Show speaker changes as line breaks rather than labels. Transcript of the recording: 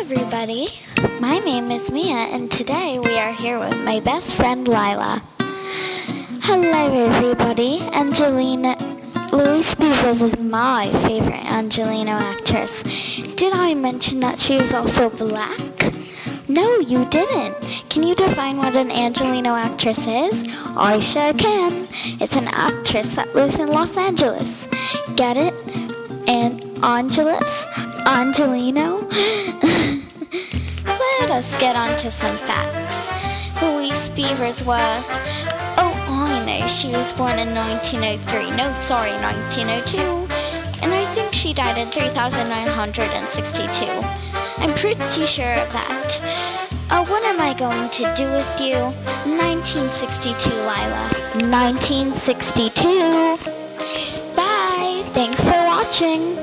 everybody. My name is Mia, and today we are here with my best friend Lila. Hello, everybody. Angelina Louise Beavers is my favorite Angelino actress. Did I mention that she is also black? No, you didn't. Can you define what an Angelino actress is? I sure can. It's an actress that lives in Los Angeles. Get it? And Angeles? Angelino? Let us get on to some facts. Louise Beavers was. Oh, I know. She was born in 1903. No, sorry, 1902. And I think she died in 3962. I'm pretty sure of that. Uh, what am I going to do with you? 1962, Lila. 1962. Bye. Thanks for watching.